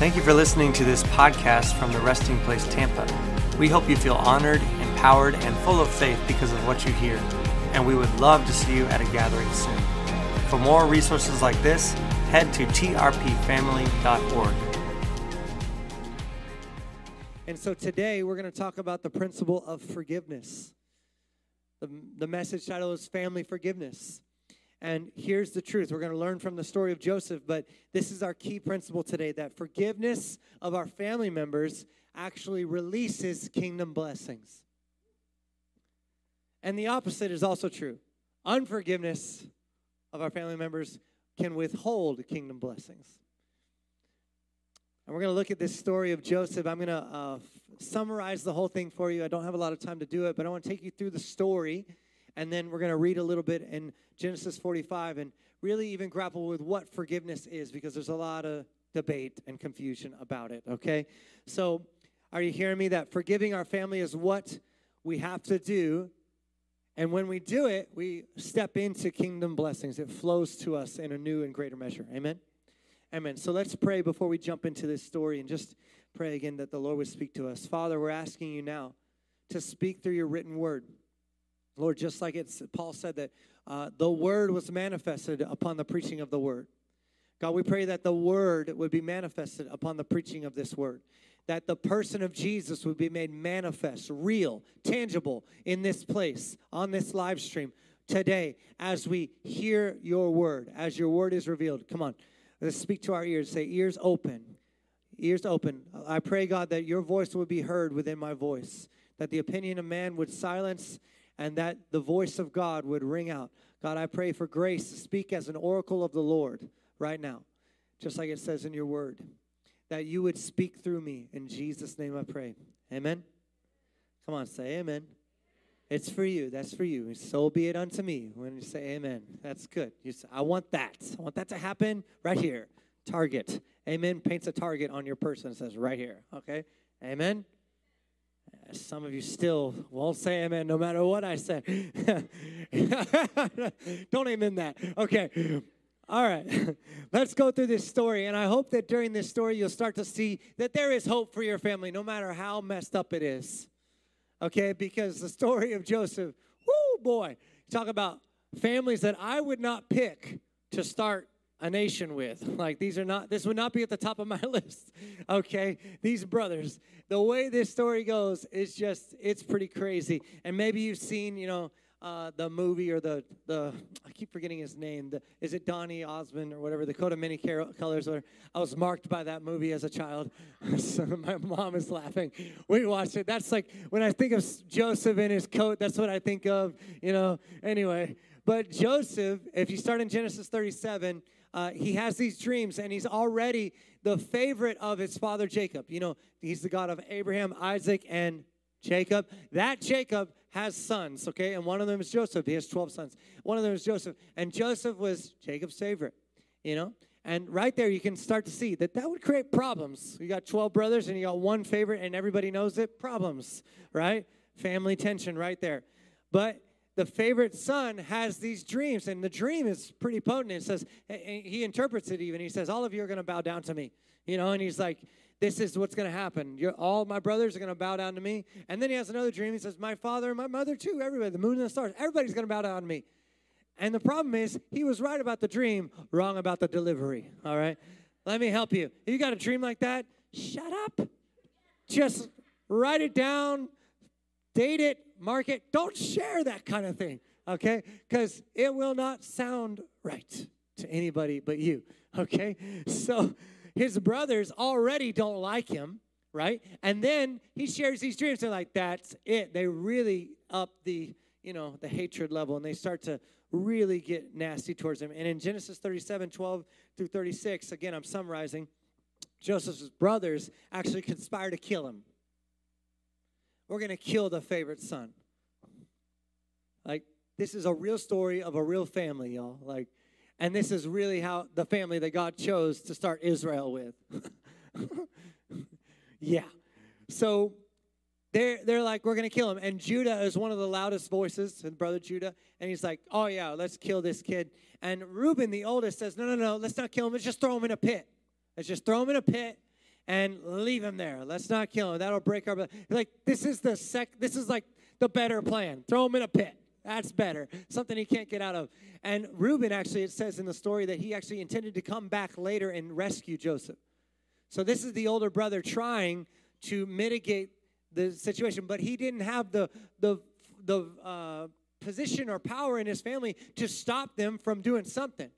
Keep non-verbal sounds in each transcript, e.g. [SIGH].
Thank you for listening to this podcast from the Resting Place Tampa. We hope you feel honored, empowered, and full of faith because of what you hear, and we would love to see you at a gathering soon. For more resources like this, head to trpfamily.org. And so today we're going to talk about the principle of forgiveness. The, the message title is Family Forgiveness. And here's the truth. We're going to learn from the story of Joseph, but this is our key principle today that forgiveness of our family members actually releases kingdom blessings. And the opposite is also true. Unforgiveness of our family members can withhold kingdom blessings. And we're going to look at this story of Joseph. I'm going to uh, summarize the whole thing for you. I don't have a lot of time to do it, but I want to take you through the story and then we're going to read a little bit in Genesis 45 and really even grapple with what forgiveness is because there's a lot of debate and confusion about it, okay? So, are you hearing me that forgiving our family is what we have to do? And when we do it, we step into kingdom blessings. It flows to us in a new and greater measure. Amen? Amen. So let's pray before we jump into this story and just pray again that the Lord would speak to us. Father, we're asking you now to speak through your written word. Lord, just like it's Paul said that uh, the word was manifested upon the preaching of the word. God, we pray that the word would be manifested upon the preaching of this word. That the person of Jesus would be made manifest, real, tangible in this place, on this live stream today, as we hear your word, as your word is revealed. Come on, let's speak to our ears. Say, ears open, ears open. I pray, God, that your voice would be heard within my voice, that the opinion of man would silence and that the voice of God would ring out. God, I pray for grace to speak as an oracle of the Lord right now, just like it says in your word, that you would speak through me. In Jesus' name I pray. Amen. Come on, say amen. It's for you. That's for you. So be it unto me when you say amen. That's good. You Say, I want that. I want that to happen right here. Target. Amen. Paints a target on your person says right here. Okay. Amen. Some of you still won't say amen no matter what I say. [LAUGHS] Don't amen that. Okay. All right. [LAUGHS] Let's go through this story. And I hope that during this story, you'll start to see that there is hope for your family, no matter how messed up it is. Okay? Because the story of Joseph, whoo, boy, talk about families that I would not pick to start a nation with. [LAUGHS] Like these are not this would not be at the top of my [LAUGHS] list. Okay? These brothers. The way this story goes is just it's pretty crazy. And maybe you've seen, you know, uh, the movie or the the I keep forgetting his name. The, is it Donny Osmond or whatever? The coat of many colors. Or I was marked by that movie as a child. [LAUGHS] so my mom is laughing. We watched it. That's like when I think of Joseph in his coat. That's what I think of. You know. Anyway, but Joseph, if you start in Genesis 37 uh, he has these dreams and he's already the favorite of his father Jacob. You know, he's the God of Abraham, Isaac, and Jacob. That Jacob has sons, okay? And one of them is Joseph. He has 12 sons. One of them is Joseph. And Joseph was Jacob's favorite, you know? And right there, you can start to see that that would create problems. You got 12 brothers and you got one favorite and everybody knows it. Problems, right? Family tension right there. But the favorite son has these dreams, and the dream is pretty potent. It says, he interprets it even. He says, All of you are going to bow down to me. You know, and he's like, This is what's going to happen. You're, all my brothers are going to bow down to me. And then he has another dream. He says, My father and my mother too, everybody, the moon and the stars, everybody's going to bow down to me. And the problem is, he was right about the dream, wrong about the delivery. All right? Let me help you. If you got a dream like that, shut up. Just write it down, date it, mark it. Don't share that kind of thing, okay? Because it will not sound right to anybody but you, okay? [LAUGHS] So his brothers already don't like him, right? And then he shares these dreams. They're like, that's it. They really up the, you know, the hatred level and they start to really get nasty towards him. And in Genesis 37, 12 through 36, again, I'm summarizing, Joseph's brothers actually conspire to kill him we're going to kill the favorite son. Like, this is a real story of a real family, y'all. Like, and this is really how the family that God chose to start Israel with. [LAUGHS] yeah. So they're, they're like, we're going to kill him. And Judah is one of the loudest voices, and brother Judah. And he's like, oh, yeah, let's kill this kid. And Reuben, the oldest, says, no, no, no, let's not kill him. Let's just throw him in a pit. Let's just throw him in a pit and leave him there. Let's not kill him. That'll break our. Like this is the sec. This is like the better plan. Throw him in a pit. That's better. Something he can't get out of. And Reuben actually, it says in the story that he actually intended to come back later and rescue Joseph. So this is the older brother trying to mitigate the situation, but he didn't have the the the uh, position or power in his family to stop them from doing something.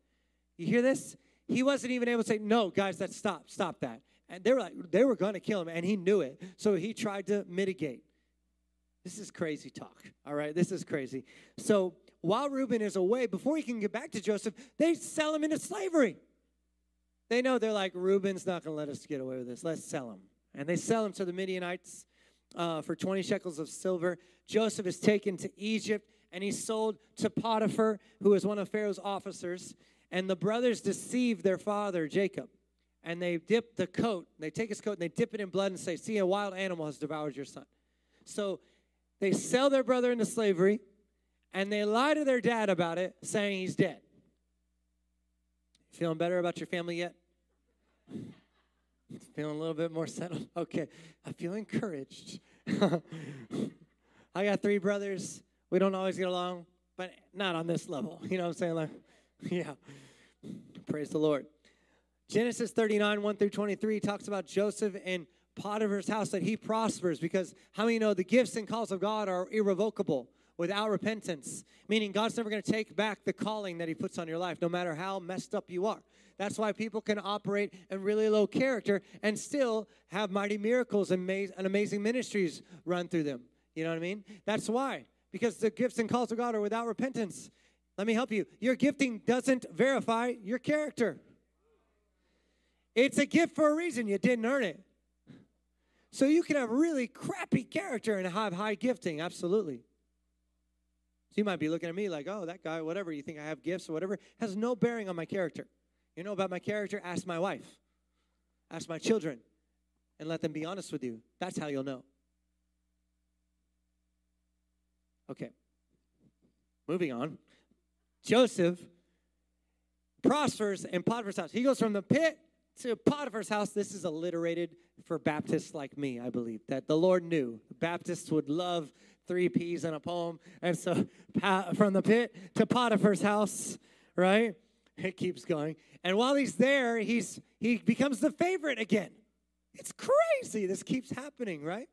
You hear this? He wasn't even able to say, "No, guys, that's stop, stop that." And they were like, they were going to kill him, and he knew it. So he tried to mitigate. This is crazy talk. All right, this is crazy. So while Reuben is away, before he can get back to Joseph, they sell him into slavery. They know they're like, Reuben's not going to let us get away with this. Let's sell him. And they sell him to the Midianites uh, for 20 shekels of silver. Joseph is taken to Egypt and he's sold to Potiphar, who is one of Pharaoh's officers. And the brothers deceive their father, Jacob. And they dip the coat, they take his coat and they dip it in blood and say, See, a wild animal has devoured your son. So they sell their brother into slavery and they lie to their dad about it, saying he's dead. Feeling better about your family yet? [LAUGHS] Feeling a little bit more settled? [LAUGHS] Okay, I feel encouraged. [LAUGHS] I got three brothers. We don't always get along, but not on this level. You know what I'm saying? Like, yeah. Praise the Lord. Genesis 39, 1 through 23 talks about Joseph and Potiphar's house that he prospers because how many know the gifts and calls of God are irrevocable without repentance? Meaning God's never going to take back the calling that he puts on your life, no matter how messed up you are. That's why people can operate in really low character and still have mighty miracles and, and amazing ministries run through them. You know what I mean? That's why. Because the gifts and calls of God are without repentance. Let me help you. Your gifting doesn't verify your character. It's a gift for a reason. You didn't earn it. So you can have really crappy character and have high gifting. Absolutely. So you might be looking at me like, oh, that guy, whatever, you think I have gifts or whatever, has no bearing on my character. You know about my character? Ask my wife, ask my children, and let them be honest with you. That's how you'll know. Okay. Moving on. Joseph prospers in Potiphar's house. He goes from the pit to Potiphar's house. This is alliterated for Baptists like me, I believe, that the Lord knew. Baptists would love three P's in a poem. And so from the pit to Potiphar's house, right? It keeps going. And while he's there, he's he becomes the favorite again. It's crazy. This keeps happening, right?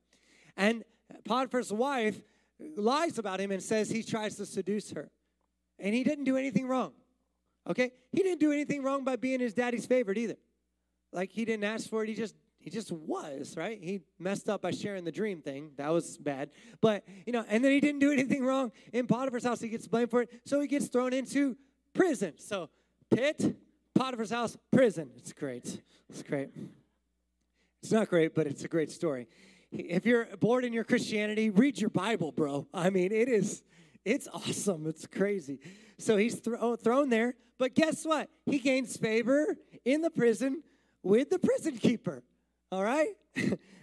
And Potiphar's wife lies about him and says he tries to seduce her. And he didn't do anything wrong. Okay? He didn't do anything wrong by being his daddy's favorite either. Like he didn't ask for it, he just he just was, right? He messed up by sharing the dream thing. That was bad. But, you know, and then he didn't do [LAUGHS] anything wrong in Potiphar's house. He gets blamed for it. So he gets thrown into prison. So pit, Potiphar's house, prison. It's great. It's great. It's not great, but it's a great story. If you're bored in your Christianity, read your Bible, bro. I mean, it is, it's awesome. It's crazy. So he's thro- oh, thrown there, but guess what? He gains favor in the prison with the prison keeper. All right? [LAUGHS]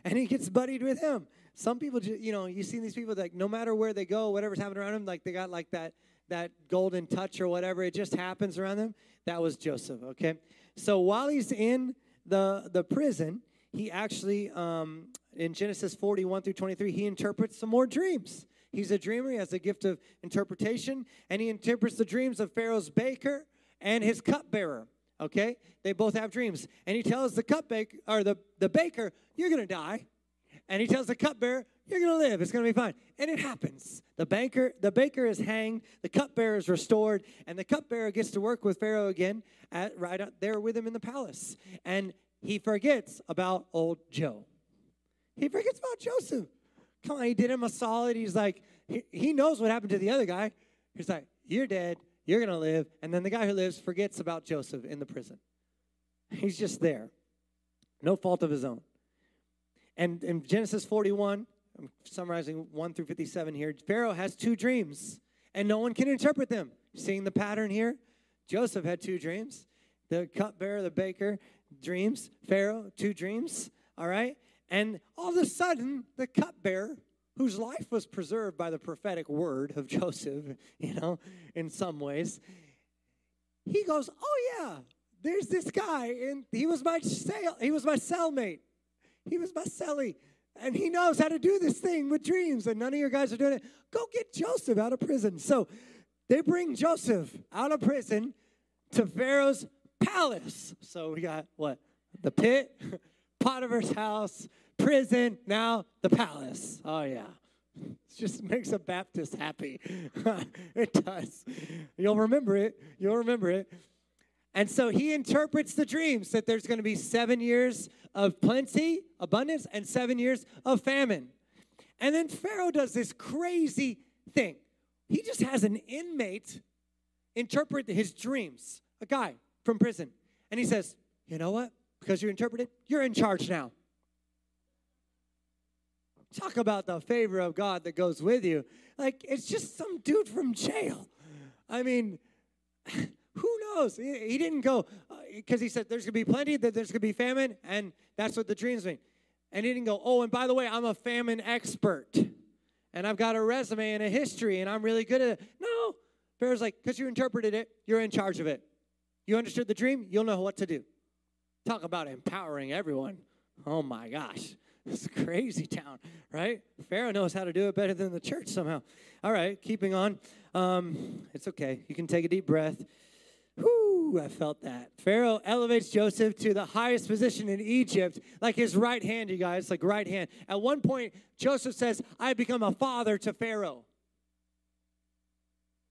and he gets buddied with him. Some people, just, you know, you see these people like no matter where they go, whatever's happening around them, like they got like that that golden touch or whatever. It just happens around them. That was Joseph. Okay. So while he's in the the prison, he actually um, in Genesis 41 through 23, he interprets some more dreams. He's a dreamer. He has a gift of interpretation, and he interprets the dreams of Pharaoh's baker and his cupbearer. Okay, they both have dreams, and he tells the cupbearer or the the baker, "You're gonna die," and he tells the cupbearer, "You're gonna live. It's gonna be fine." And it happens. The banker, the baker is hanged. The cupbearer is restored, and the cupbearer gets to work with Pharaoh again, at, right out there with him in the palace. And he forgets about old Joe. He forgets about Joseph. Come on, he did him a solid. He's like, he, he knows what happened to the other guy. He's like, You're dead. You're going to live. And then the guy who lives forgets about Joseph in the prison. [LAUGHS] He's just there. No fault of his own. And in Genesis 41, I'm summarizing 1 through 57 here, Pharaoh has two dreams, and no one can interpret them. Seeing the pattern here? Joseph had two dreams. The cupbearer, the baker, dreams. Pharaoh, two dreams. All right? And all of a sudden, the cupbearer, whose life was preserved by the prophetic word of [LAUGHS] Joseph, you know, in some ways, he goes, "Oh yeah, there's this guy, and he was my cell, he was my cellmate. he was my celly. And he knows how to do this thing with dreams, and none of your guys are doing it. Go get Joseph out of prison. So they bring Joseph out of prison to Pharaoh's palace. So we got what? The pit, [LAUGHS] Potiphar's house, prison, now the palace. Oh, yeah. [LAUGHS] It just makes a Baptist happy. [LAUGHS] it does. You'll remember it. You'll remember it. And so he interprets the dreams that there's going to be seven years of plenty, abundance, and seven years of famine. And then Pharaoh does this crazy thing. He just has an inmate interpret his dreams, a guy from prison. And he says, You know what? Because you interpreted, you're in charge now. Talk about the favor of God that goes with you. Like, it's just some dude from jail. I mean, [LAUGHS] who knows? He, he didn't go, because uh, he said there's going to be plenty, that there's going to be famine, and that's what the dreams mean. And he didn't go, oh, and by the way, I'm a famine expert, and I've got a resume and a history, and I'm really good at it. No. Pharaoh's like, because you interpreted it, you're in charge of it. You understood the dream, you'll know what to do. Talk about empowering everyone. Oh my gosh. [LAUGHS] It's a crazy town, right? Pharaoh knows how to do it better than the church somehow. All right, keeping on. Um, it's okay. You can take a deep breath. Whoo, I felt that. Pharaoh elevates Joseph to the highest position in Egypt, like his right hand, you guys, like right hand. At one point, Joseph says, I become a father to Pharaoh.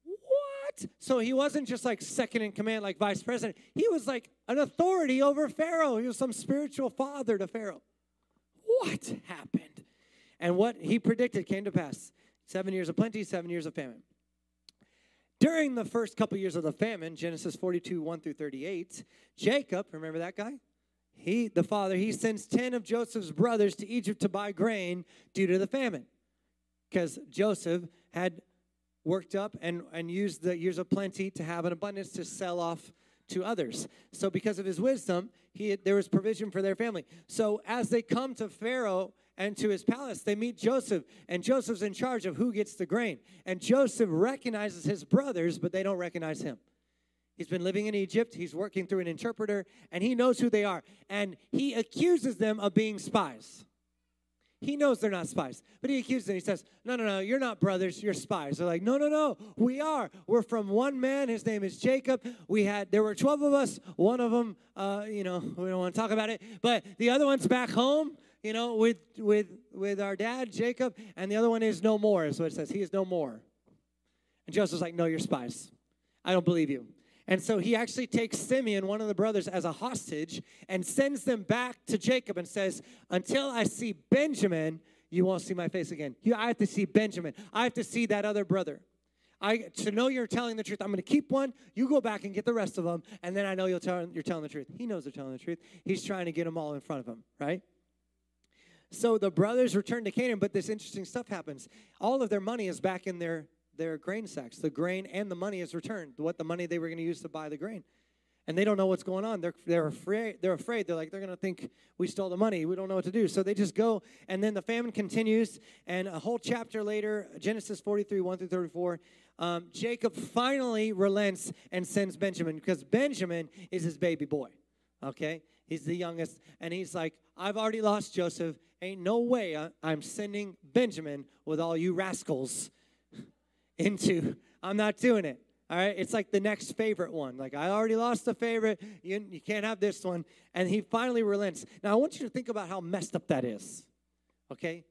What? So he wasn't just like second in command, like vice president. He was like an authority over Pharaoh. He was some spiritual father to Pharaoh. What happened? And what he predicted came to pass seven years of plenty, seven years of famine. During the first couple years of the famine, Genesis 42, 1 through 38, Jacob, remember that guy? He, the father, he sends 10 of Joseph's brothers to Egypt to buy grain due to the famine. Because Joseph had worked up and, and used the years of plenty to have an abundance to sell off to others. So, because of his wisdom, he, there was provision for their family. So, as they come to Pharaoh and to his palace, they meet Joseph, and Joseph's in charge of who gets the grain. And Joseph recognizes his brothers, but they don't recognize him. He's been living in Egypt, he's working through an interpreter, and he knows who they are. And he accuses them of being spies. He knows they're not spies, but he accuses them. He says, No, no, no, you're not brothers, you're spies. They're like, No, no, no, we are. We're from one man. His name is Jacob. We had, there were 12 of us. One of them, uh, you know, [LAUGHS] we don't want to talk about it, but the other one's back home, you know, with, with, with our dad, Jacob, and the other one is no more, is what it says. He is no more. And Joseph's like, No, you're spies. I don't believe you. And so he actually takes Simeon, one of the brothers, as a hostage and sends them back to Jacob and says, Until I see Benjamin, you won't see my face again. You, I have to see Benjamin. I have to see that other brother. I to know you're telling the truth. I'm going to keep one. You go back and get the rest of them, and then I know you'll tell, you're telling the truth. He knows they're telling the truth. He's trying to get them all in front of him, right? So the brothers return to Canaan, but this interesting stuff happens. All of their money is back in their their grain sacks. The grain and the money is returned. What the money they were going to use to buy the grain. And they don't know what's going on. They're, they're afraid. They're afraid. They're like, they're going to think we stole the money. We don't know what to do. So they just go. And then the famine continues. And a whole chapter later, Genesis 43, 1 through 34, um, Jacob finally relents and sends Benjamin because Benjamin is his baby boy. Okay? He's the youngest. And he's like, I've already lost Joseph. Ain't no way I'm sending Benjamin with all you rascals into I'm not doing it. All right, it's like the next favorite one. Like I already lost the favorite. You, you can't have this one. And he finally relents. Now I want you to think about how messed up that is. Okay?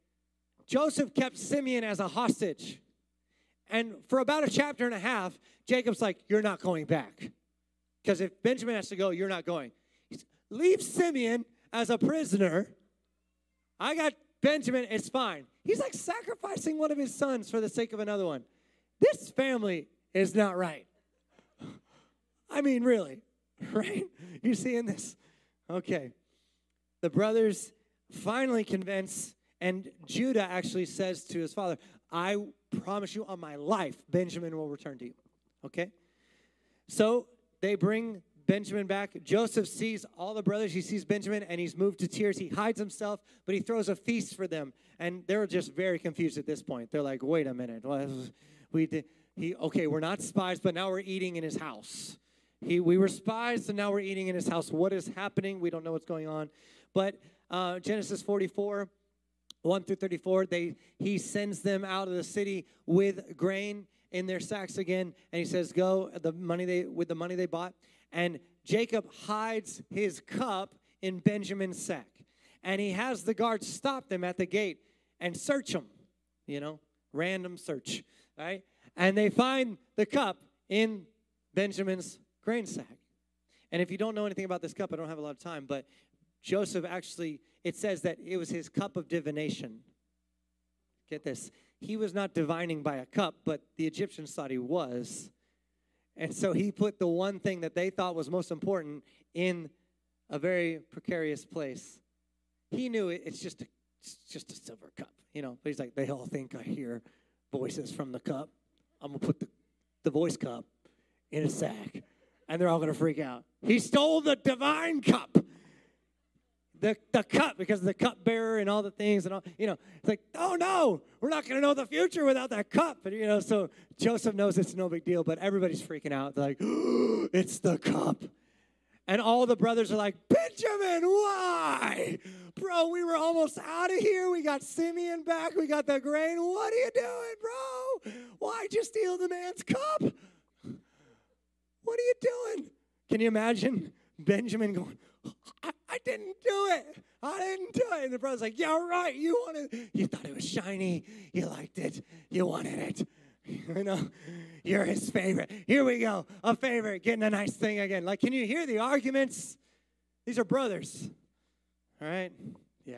Joseph kept Simeon as a hostage. And for about a chapter and a half, Jacob's like, You're not going back. Because if Benjamin has to go, you're not going. He's, Leave Simeon as a prisoner. I got Benjamin, it's fine. He's like sacrificing one of his sons for the sake of another one. This family is not right. I mean, really, [LAUGHS] right? You seeing this? Okay. The brothers finally convince, and Judah actually says to his father, I promise you on my life, Benjamin will return to you. Okay? So they bring Benjamin back. Joseph sees all the brothers. He sees Benjamin and he's moved to tears. He hides himself, but he throws a feast for them. And they're just very confused at this point. They're like, wait a minute we did he okay we're not spies but now we're eating in his house He, we were spies, and now we're eating in his house. What is happening? We don't know what's going on. But uh, Genesis 44, 1 through 34, they, he sends them out of the city with grain in their sacks again, and he says, "Go the money they with the money they bought." And Jacob hides his cup in Benjamin's sack, and he has the guards stop them at the gate and search them. You know, random search, right? And they find the cup in Benjamin's grain sack. And if you don't know anything about this cup, I don't have a lot of time, but Joseph actually, it says that it was his cup of divination. Get this. He was not divining by a cup, but the Egyptians thought he was. And so he put the one thing that they thought was most important in a very precarious place. He knew it, it's just a, it's just a silver cup, you know. But he's like, they all think I hear voices from the cup. I'm gonna put the, the voice cup in a sack, and they're all gonna freak out. He stole the divine cup the, the cup because of the cup bearer and all the things and all, you know, it's like, oh no, we're not going to know the future without that cup. And, you know, so Joseph knows it's no big deal, but everybody's freaking out. They're like, oh, [GASPS] it's the cup. And all the brothers are like, Benjamin, why? Bro, we were almost out of here. We got Simeon back. We got the grain. What are you doing, bro? Why'd you steal the man's cup? What are you doing? Can you imagine Benjamin going, I, I didn't do it. I didn't do it. And the brother's like, Yeah, right. You wanted, you thought it was shiny. You liked it. You wanted it. [LAUGHS] You know, you're his favorite. Here we go. A favorite, getting a nice thing again. Like, can you hear the arguments? These are brothers. All right? Yeah.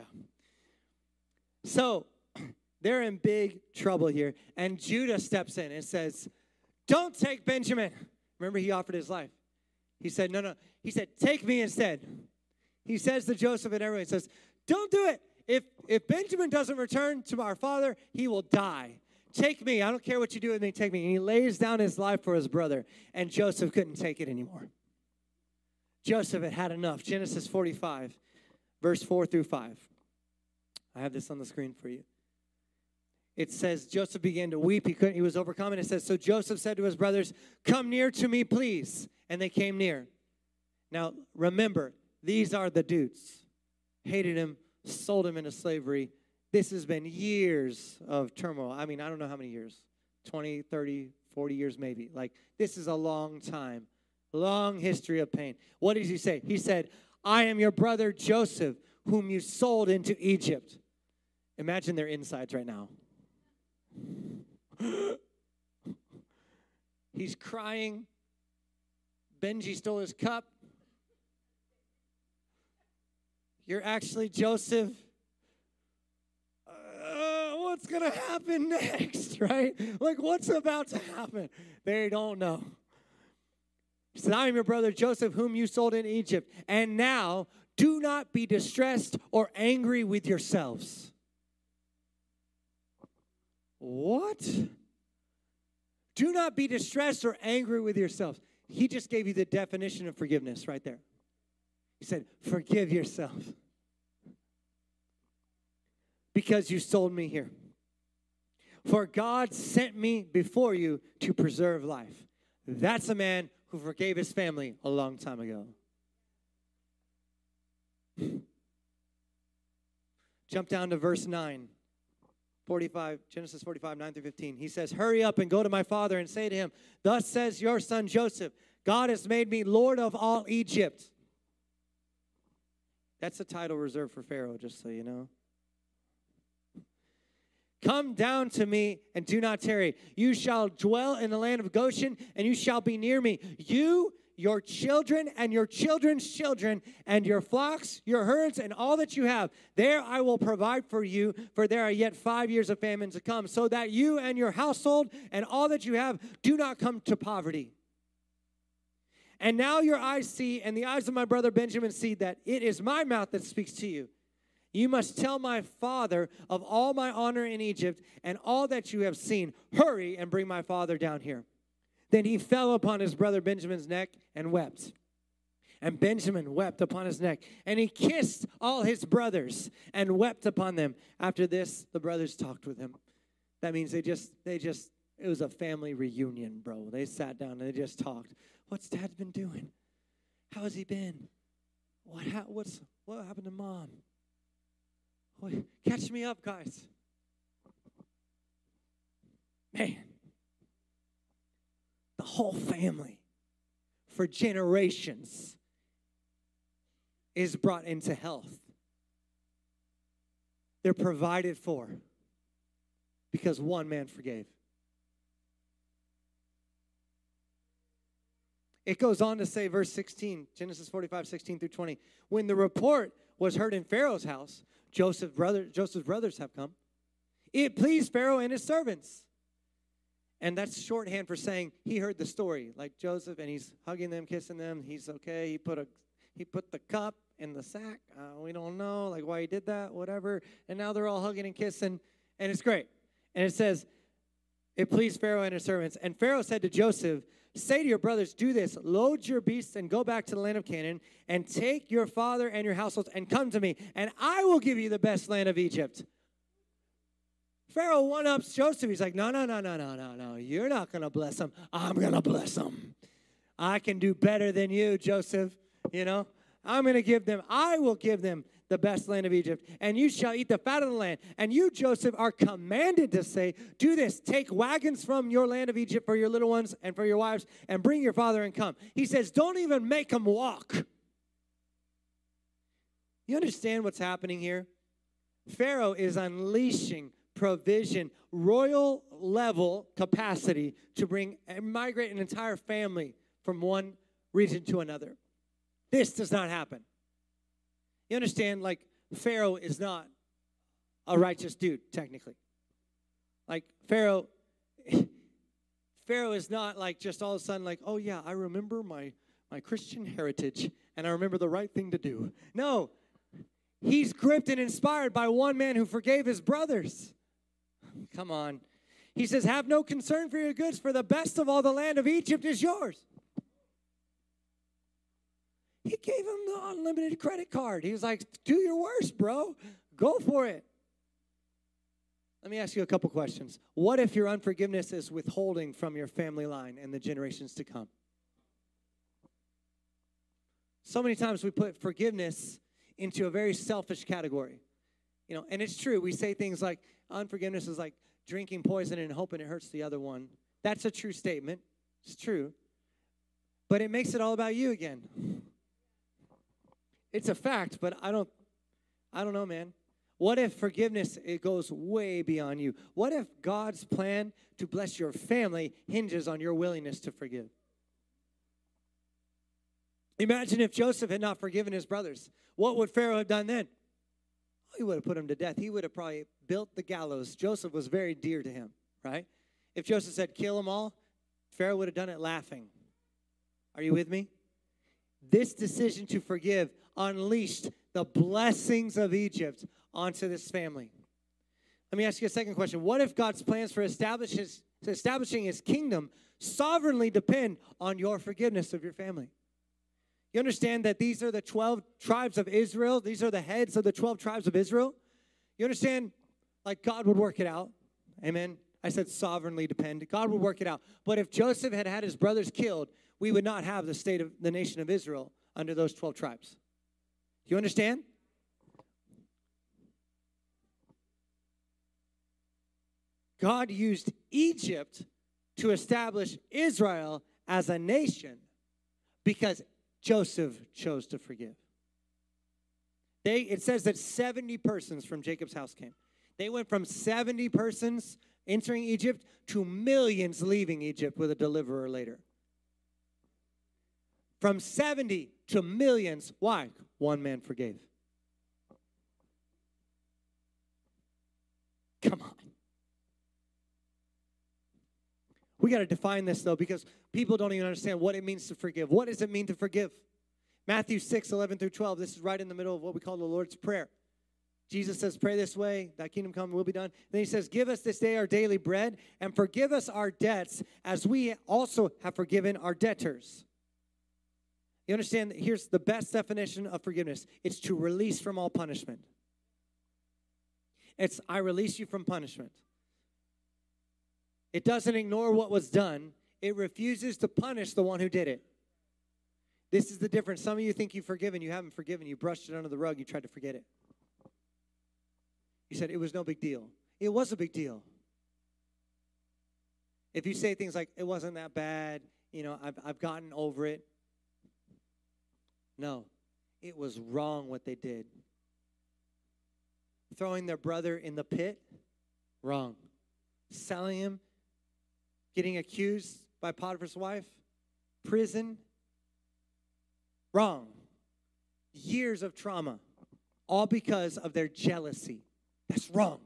So [CLEARS THROAT] they're in big trouble here. And Judah steps in and says, Don't take Benjamin. Remember, he offered his life. He said, No, no. He said, Take me instead. He says to Joseph and everyone, he says, Don't do it. If, if Benjamin doesn't return to our father, he will die. Take me. I don't care what you do with me. Take me. And he lays down his life for his brother. And Joseph couldn't take it anymore. Joseph had had enough. Genesis 45, verse 4 through 5. I have this on the screen for you. It says Joseph began to weep. He couldn't, he was overcome. And it says, So Joseph said to his brothers, Come near to me, please. And they came near. Now, remember, these are the dudes. Hated him, sold him into slavery. This has been years of turmoil. I mean, I don't know how many years 20, 30, 40 years maybe. Like, this is a long time, long history of pain. What did he say? He said, I am your brother Joseph, whom you sold into Egypt. Imagine their insides right now. [GASPS] He's crying. Benji stole his cup. You're actually Joseph. What's going to happen [LAUGHS] next, right? Like, what's about to happen? They don't know. He said, I am your brother Joseph, whom you sold in Egypt. And now do not be distressed or angry with yourselves. What? Do not be distressed or angry with yourselves. He just gave you the definition of forgiveness right there. He said, Forgive yourself because you sold me here. For God sent me before you to preserve life. That's a man who forgave his family a long time ago. Jump down to verse 9. 45, Genesis 45, 9 through 15. He says, Hurry up and go to my father and say to him, Thus says your son Joseph, God has made me Lord of all Egypt. That's a title reserved for Pharaoh, just so you know. Come down to me and do not tarry. You shall dwell in the land of Goshen, and you shall be near me. You your children and your children's children, and your flocks, your herds, and all that you have. There I will provide for you, for there are yet five years of famine to come, so that you and your household and all that you have do not come to poverty. And now your eyes see, and the eyes of my brother Benjamin see that it is my mouth that speaks to you. You must tell my father of all my honor in Egypt and all that you have seen. Hurry and bring my father down here. Then he fell upon his brother Benjamin's neck and wept. And Benjamin wept upon his neck, and he kissed all his brothers and wept upon them. After this, the brothers talked with him. That means they just, they just, it was a family reunion, bro. They sat down and they just talked. What's dad been doing? How has he been? What, ha- what's, what happened to mom? Catch me up, guys. Man, the whole family for generations is brought into health. They're provided for because one man forgave. It goes on to say, verse 16, Genesis 45, 16 through 20. When the report was heard in Pharaoh's house, Joseph brother, Joseph's brothers have come. It pleased Pharaoh and his servants. And that's shorthand for saying he heard the story, like Joseph, and he's hugging them, kissing them. He's okay. He put a he put the cup in the sack. Uh, we don't know, like why he did that, whatever. And now they're all hugging and kissing, and it's great. And it says, it pleased Pharaoh and his servants. And Pharaoh said to Joseph, Say to your brothers, do this load your beasts and go back to the land of Canaan, and take your father and your households and come to me, and I will give you the best land of Egypt. Pharaoh one ups Joseph. He's like, No, no, no, no, no, no, no. You're not going to bless them. I'm going to bless them. I can do better than you, Joseph. You know, I'm going to give them, I will give them the best land of Egypt, and you shall eat the fat of the land. And you, Joseph, are commanded to say, Do this take wagons from your land of Egypt for your little ones and for your wives, and bring your father and come. He says, Don't even make them walk. You understand what's happening here? Pharaoh is unleashing provision, royal level capacity to bring and migrate an entire family from one region to another. This does not happen. You understand, like, Pharaoh is not a righteous dude, technically. Like, Pharaoh. [LAUGHS] Pharaoh is not like just all of a sudden like, oh yeah, I remember my my Christian heritage and I remember the right thing to do. No, he's gripped and inspired by one man who forgave his brothers. Come on. He says, Have no concern for your goods, for the best of all the land of Egypt is yours. He gave him the unlimited credit card. He was like, Do your worst, bro. Go for it. Let me ask you a couple questions. What if your unforgiveness is withholding from your family line and the generations to come? So many times we put forgiveness into a very selfish category. You know, and it's true. We say things like unforgiveness is like drinking poison and hoping it hurts the other one. That's a true statement. It's true. But it makes it all about you again. It's a fact, but I don't I don't know, man. What if forgiveness it goes way beyond you? What if God's plan to bless your family hinges on your willingness to forgive? Imagine if Joseph had not forgiven his brothers. What would Pharaoh have done then? He would have put him to death. He would have probably built the gallows. Joseph was very dear to him, right? If Joseph said, kill them all, Pharaoh would have done it laughing. Are you with me? This decision to forgive unleashed the blessings of Egypt onto this family. Let me ask you a second question. What if God's plans for establishing his kingdom sovereignly depend on your forgiveness of your family? You understand that these are the 12 tribes of Israel? These are the heads of the 12 tribes of Israel? You understand, like, God would work it out. Amen. I said sovereignly depend. God would work it out. But if Joseph had had his brothers killed, we would not have the state of the nation of Israel under those 12 tribes. You understand? God used Egypt to establish Israel as a nation because Joseph chose to forgive. They, it says that 70 persons from Jacob's house came. They went from 70 persons entering Egypt to millions leaving Egypt with a deliverer later. From 70 to millions. Why? One man forgave. Come on. We got to define this though because people don't even understand what it means to forgive. What does it mean to forgive? Matthew 6, 11 through 12. This is right in the middle of what we call the Lord's Prayer. Jesus says, Pray this way, thy kingdom come will be done. Then he says, Give us this day our daily bread and forgive us our debts as we also have forgiven our debtors. You understand? Here's the best definition of forgiveness it's to release from all punishment. It's, I release you from punishment. It doesn't ignore what was done, it refuses to punish the one who did it. This is the difference. Some of you think you've forgiven, you haven't forgiven. You brushed it under the rug, you tried to forget it. You said it was no big deal. It was a big deal. If you say things like, it wasn't that bad, you know, I've, I've gotten over it. No, it was wrong what they did. Throwing their brother in the pit, wrong. Selling him, getting accused by Potiphar's wife, prison, wrong. Years of trauma, all because of their jealousy. That's wrong.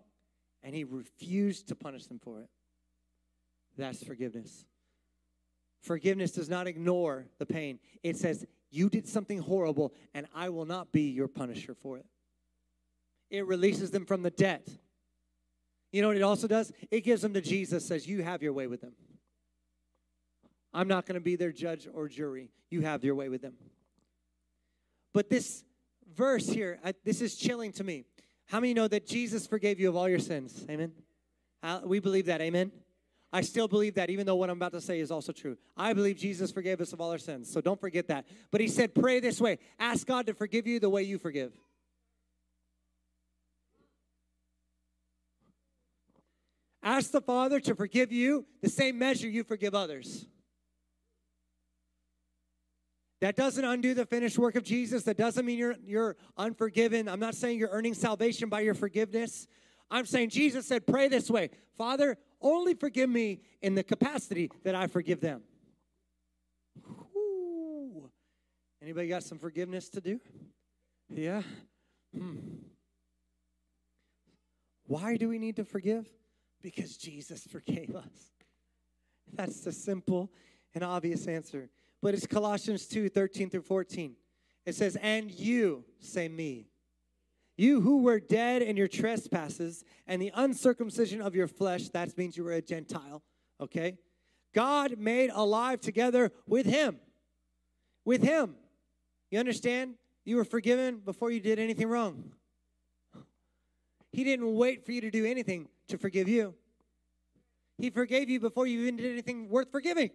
And he refused to punish them for it. That's forgiveness. Forgiveness does not ignore the pain. It says, You did something horrible, and I will not be your punisher for it. It releases them from the debt. You know what it also does? It gives them to Jesus, says, You have your way with them. I'm not going to be their judge or jury. You have your way with them. But this verse here, I, this is chilling to me. How many know that Jesus forgave you of all your sins? Amen. we believe that. Amen. I still believe that, even though what I'm about to say is also true. I believe Jesus forgave us of all our sins. So don't forget that. But he said, pray this way ask God to forgive you the way you forgive. Ask the Father to forgive you the same measure you forgive others. That doesn't undo the finished work of Jesus. That doesn't mean you're, you're unforgiven. I'm not saying you're earning salvation by your forgiveness. I'm saying Jesus said, pray this way Father, only forgive me in the capacity that I forgive them. Ooh. Anybody got some forgiveness to do? Yeah? Hmm. Why do we need to forgive? Because Jesus forgave us. That's the simple and obvious answer but it's Colossians 2 13 through 14. It says, And you, say me, you who were dead in your trespasses and the uncircumcision of your flesh, that means you were a Gentile, okay? God made alive together with him. With him. You understand? You were forgiven before you did anything wrong. He didn't wait for you to do anything to forgive you. He forgave you before you even did anything worth forgiving.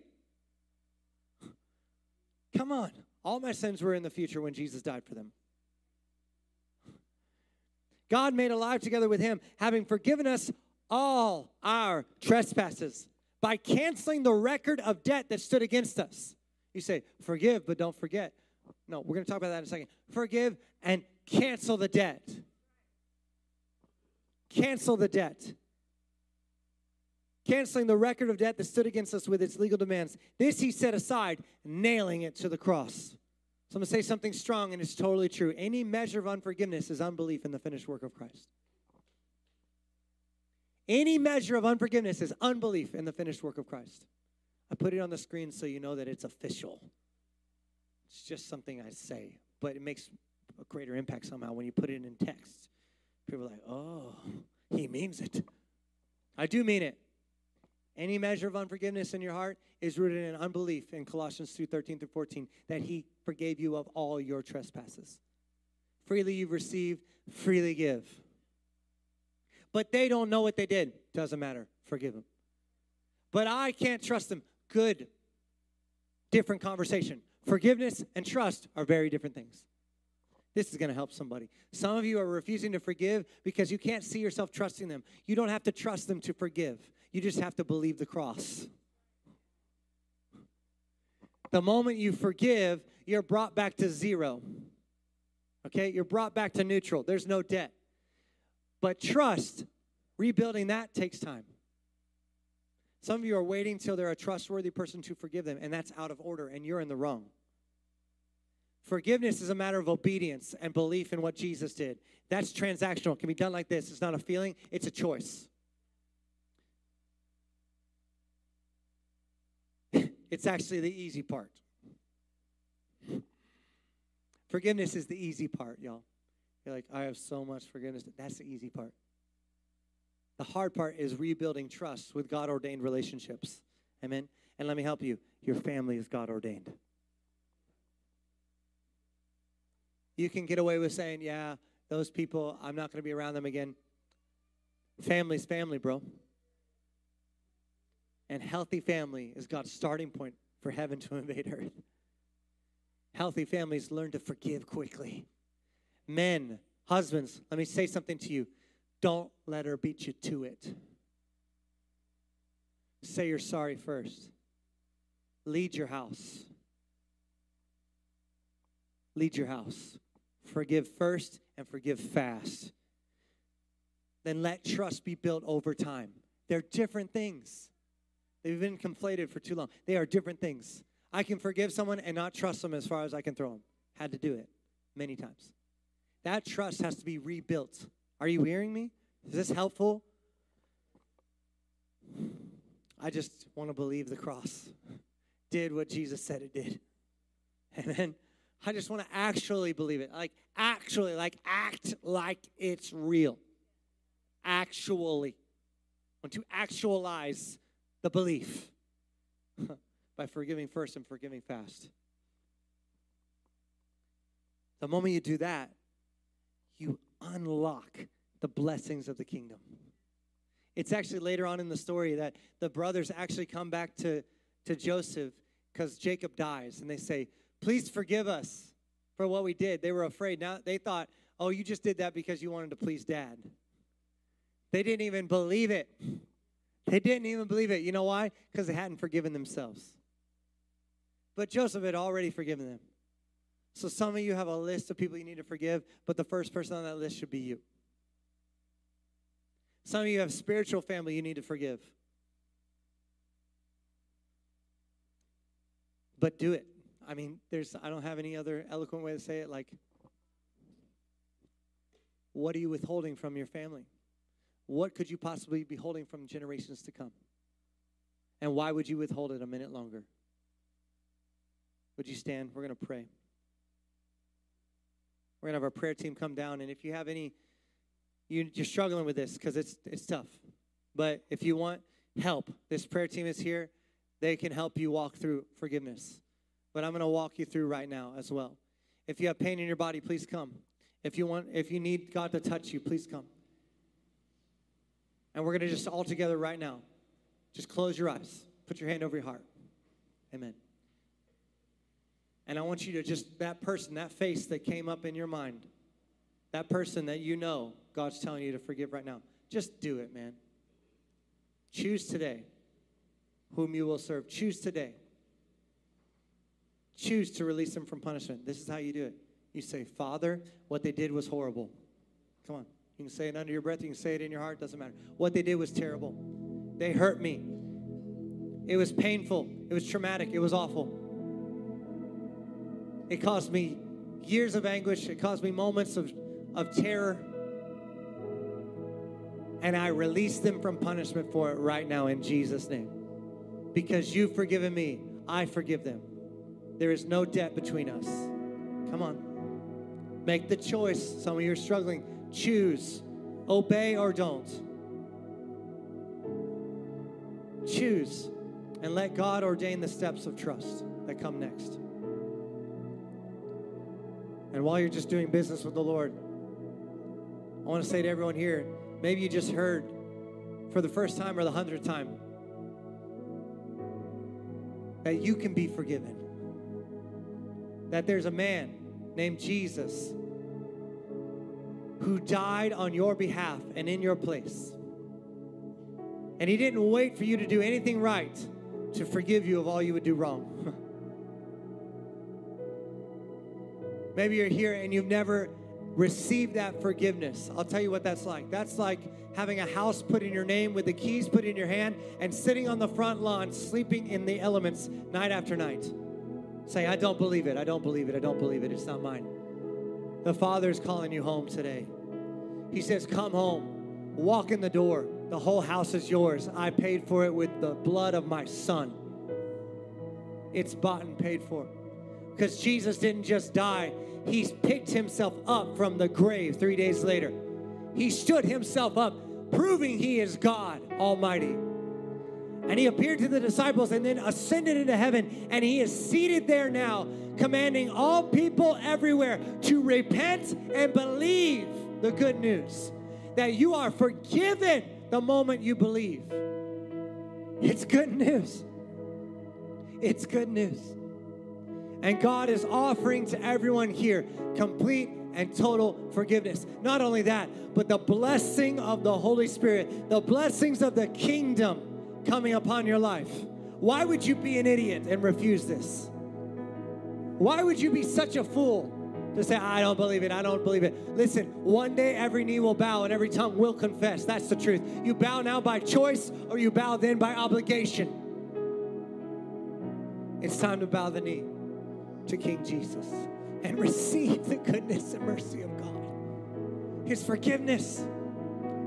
Come on. All my sins were in the future when Jesus died for them. God made alive together with him, having forgiven us all our trespasses by canceling the record of debt that stood against us. You say, forgive, but don't forget. No, we're going to talk about that in a second. Forgive and cancel the debt. Cancel the debt canceling the record of debt that stood against us with its legal demands. This he set aside, nailing it to the cross. So I'm going to say something strong, and it's totally true. Any measure of unforgiveness is unbelief in the finished work of Christ. Any measure of unforgiveness is unbelief in the finished work of Christ. I put it on the screen so you know that it's official. It's just something I say, but it makes a greater impact somehow when you put it in text. People are like, oh, he means it. I do mean it. Any measure of unforgiveness in your heart is rooted in unbelief in Colossians 2 13 through 14 that he forgave you of all your trespasses. Freely you've received, freely give. But they don't know what they did. Doesn't matter. Forgive them. But I can't trust them. Good. Different conversation. Forgiveness and trust are very different things. This is going to help somebody. Some of you are refusing to forgive because you can't see yourself trusting them. You don't have to trust them to forgive. You just have to believe the cross. The moment you forgive, you're brought back to zero. Okay? You're brought back to neutral. There's no debt. But trust, rebuilding that takes time. Some of you are waiting till they're a trustworthy person to forgive them, and that's out of order, and you're in the wrong. Forgiveness is a matter of obedience and belief in what Jesus did. That's transactional. It can be done like this. It's not a feeling, it's a choice. It's actually the easy part. Forgiveness is the easy part, y'all. You're like, I have so much forgiveness. That's the easy part. The hard part is rebuilding trust with God ordained relationships. Amen. And let me help you your family is God ordained. You can get away with saying, yeah, those people, I'm not going to be around them again. Family's family, bro and healthy family is God's starting point for heaven to [LAUGHS] invade earth. Healthy families learn to forgive quickly. Men, husbands, let me say something to you. Don't let her beat you to it. Say you're sorry first. Lead your house. Lead your house. Forgive first and forgive fast. Then let trust be built over time. They're different things. They've been conflated for too long. They are different things. I can forgive someone and not trust them as far as I can throw them. Had to do it many times. That trust has to be rebuilt. Are you hearing me? Is this helpful? I just want to believe the cross [LAUGHS] did what Jesus said it did. [LAUGHS] Amen. I just want to actually believe it. Like, actually, like, act like it's real. Actually. I want to actualize the belief [LAUGHS] by forgiving first and forgiving fast. The moment you do that, you unlock the blessings of the kingdom. It's actually later on in the story that the brothers actually come back to, to Joseph because Jacob dies and they say, Please forgive us for what we did. They were afraid. Now they thought, Oh, you just did that because you wanted to please dad. They didn't even believe it. They didn't even believe it. You know why? Because they hadn't forgiven themselves. But Joseph had already forgiven them. So some of you have a list of people you need to forgive, but the first person on that list should be you. Some of you have spiritual family you need to forgive. But do it. I mean, there's I don't have any other eloquent way to say it like what are you withholding from your family? What could you possibly be holding from generations to come? And why would you withhold it a minute longer? Would you stand? We're going to pray. We're going to have our prayer team come down. And if you have any, you, you're struggling with this because it's, it's tough. But if you want help, this prayer team is here. They can help you walk through forgiveness. But I'm going to walk you through right now as well. If you have pain in your body, please come. If you want, if you need God to touch you, please come. And we're going to just all together right now, just close your eyes, put your hand over your heart. Amen. And I want you to just, that person, that face that came up in your mind, that person that you know God's telling you to forgive right now, just do it, man. Choose today whom you will serve. Choose today. Choose to release them from punishment. This is how you do it. You say, Father, what they did was horrible. Come on. You can say it under your breath, you can say it in your heart, doesn't matter. What they did was terrible. They hurt me. It was painful. It was traumatic. It was awful. It caused me years of anguish. It caused me moments of, of terror. And I release them from punishment for it right now in Jesus' name. Because you've forgiven me, I forgive them. There is no debt between us. Come on. Make the choice. Some of you are struggling. Choose. Obey or don't. Choose and let God ordain the steps of trust that come next. And while you're just doing business with the Lord, I want to say to everyone here maybe you just heard for the first time or the hundredth time that you can be forgiven. That there's a man named Jesus who died on your behalf and in your place. And he didn't wait for you to do anything right to forgive you of all you would do wrong. [LAUGHS] Maybe you're here and you've never received that forgiveness. I'll tell you what that's like. That's like having a house put in your name with the keys put in your hand and sitting on the front lawn sleeping in the elements night after night. Say, I don't believe it. I don't believe it. I don't believe it. It's not mine. The Father is calling you home today. He says, Come home, walk in the door. The whole house is yours. I paid for it with the blood of my Son. It's bought and paid for. Because Jesus didn't just die, He picked Himself up from the grave three days later. He stood Himself up, proving He is God Almighty. And he appeared to the disciples and then ascended into heaven. And he is seated there now, commanding all people everywhere to repent and believe the good news that you are forgiven the moment you believe. It's good news. It's good news. And God is offering to everyone here complete and total forgiveness. Not only that, but the blessing of the Holy Spirit, the blessings of the kingdom coming upon your life. Why would you be an idiot and refuse this? Why would you be such a fool to say, I don't believe it, I don't believe it? Listen, one day every knee will bow and every tongue will confess. That's the truth. You bow now by choice or you bow then by obligation. It's time to bow the knee to King Jesus and [LAUGHS] receive the goodness and mercy of God, His forgiveness.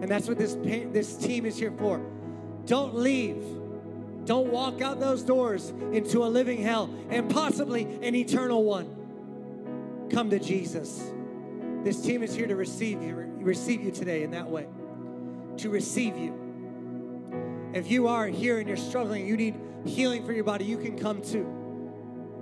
And that's what this, this team is here for. Don't leave. Don't walk out those doors into a living hell and possibly an eternal one. Come to Jesus. This team is here to receive you, receive you today in that way. To receive you. If you are here and you're struggling, you need healing for your body, you can come too.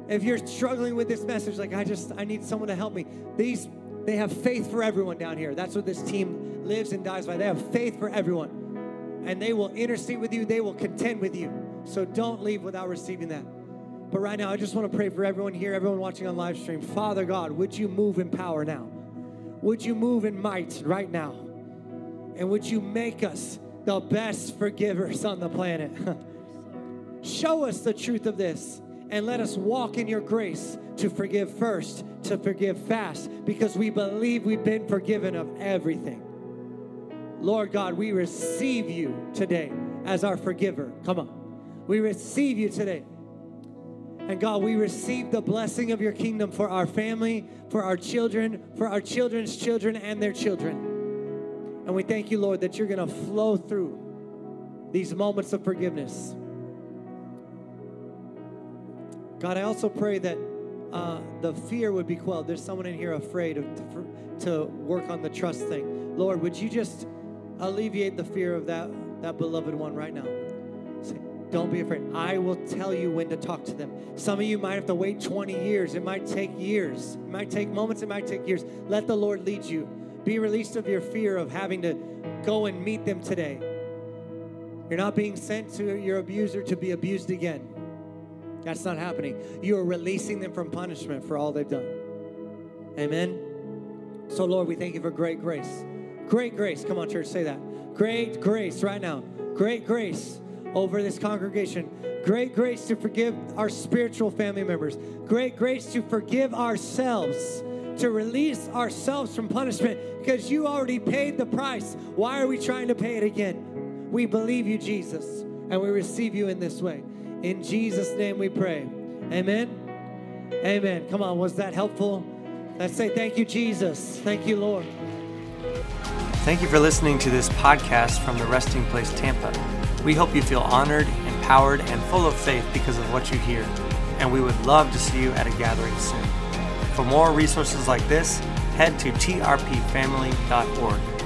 If you're struggling with this message, like I just I need someone to help me. These they have faith for everyone down here. That's what this team lives and dies by. They have faith for everyone. And they will intercede with you, they will contend with you. So don't leave without receiving that. But right now, I just want to pray for everyone here, everyone watching on live stream. Father God, would you move in power now? Would you move in might right now? And would you make us the best forgivers on the planet? [LAUGHS] Show us the truth of this and let us walk in your grace to forgive first, to forgive fast, because we believe we've been forgiven of everything. Lord God, we receive you today as our forgiver. Come on. We receive you today. And God, we receive the blessing of your kingdom for our family, for our children, for our children's children and their children. And we thank you, Lord, that you're going to flow through these moments of forgiveness. God, I also pray that uh, the fear would be quelled. There's someone in here afraid of, to, to work on the trust thing. Lord, would you just alleviate the fear of that, that beloved one right now? Don't be afraid. I will tell you when to talk to them. Some of you might have to wait 20 years. It might take years. It might take moments. It might take years. Let the Lord lead you. Be released of your fear of having to go and meet them today. You're not being sent to your abuser to be abused again. That's not happening. You are releasing them from punishment for all they've done. Amen. So, Lord, we thank you for great grace. Great grace. Come on, church, say that. Great grace right now. Great grace over this congregation. Great grace to forgive our spiritual family members. Great grace to forgive ourselves, to release ourselves from punishment because you already paid the price. Why are we trying to pay it again? We believe you, Jesus, and we receive you in this way. In Jesus' name we pray. Amen. Amen. Come on, was that helpful? Let's say thank you, Jesus. Thank you, Lord. Thank you for listening to this podcast from the Resting Place Tampa. We hope you feel honored, empowered, and full of faith because of what you hear. And we would love to see you at a gathering soon. For more resources like this, head to trpfamily.org.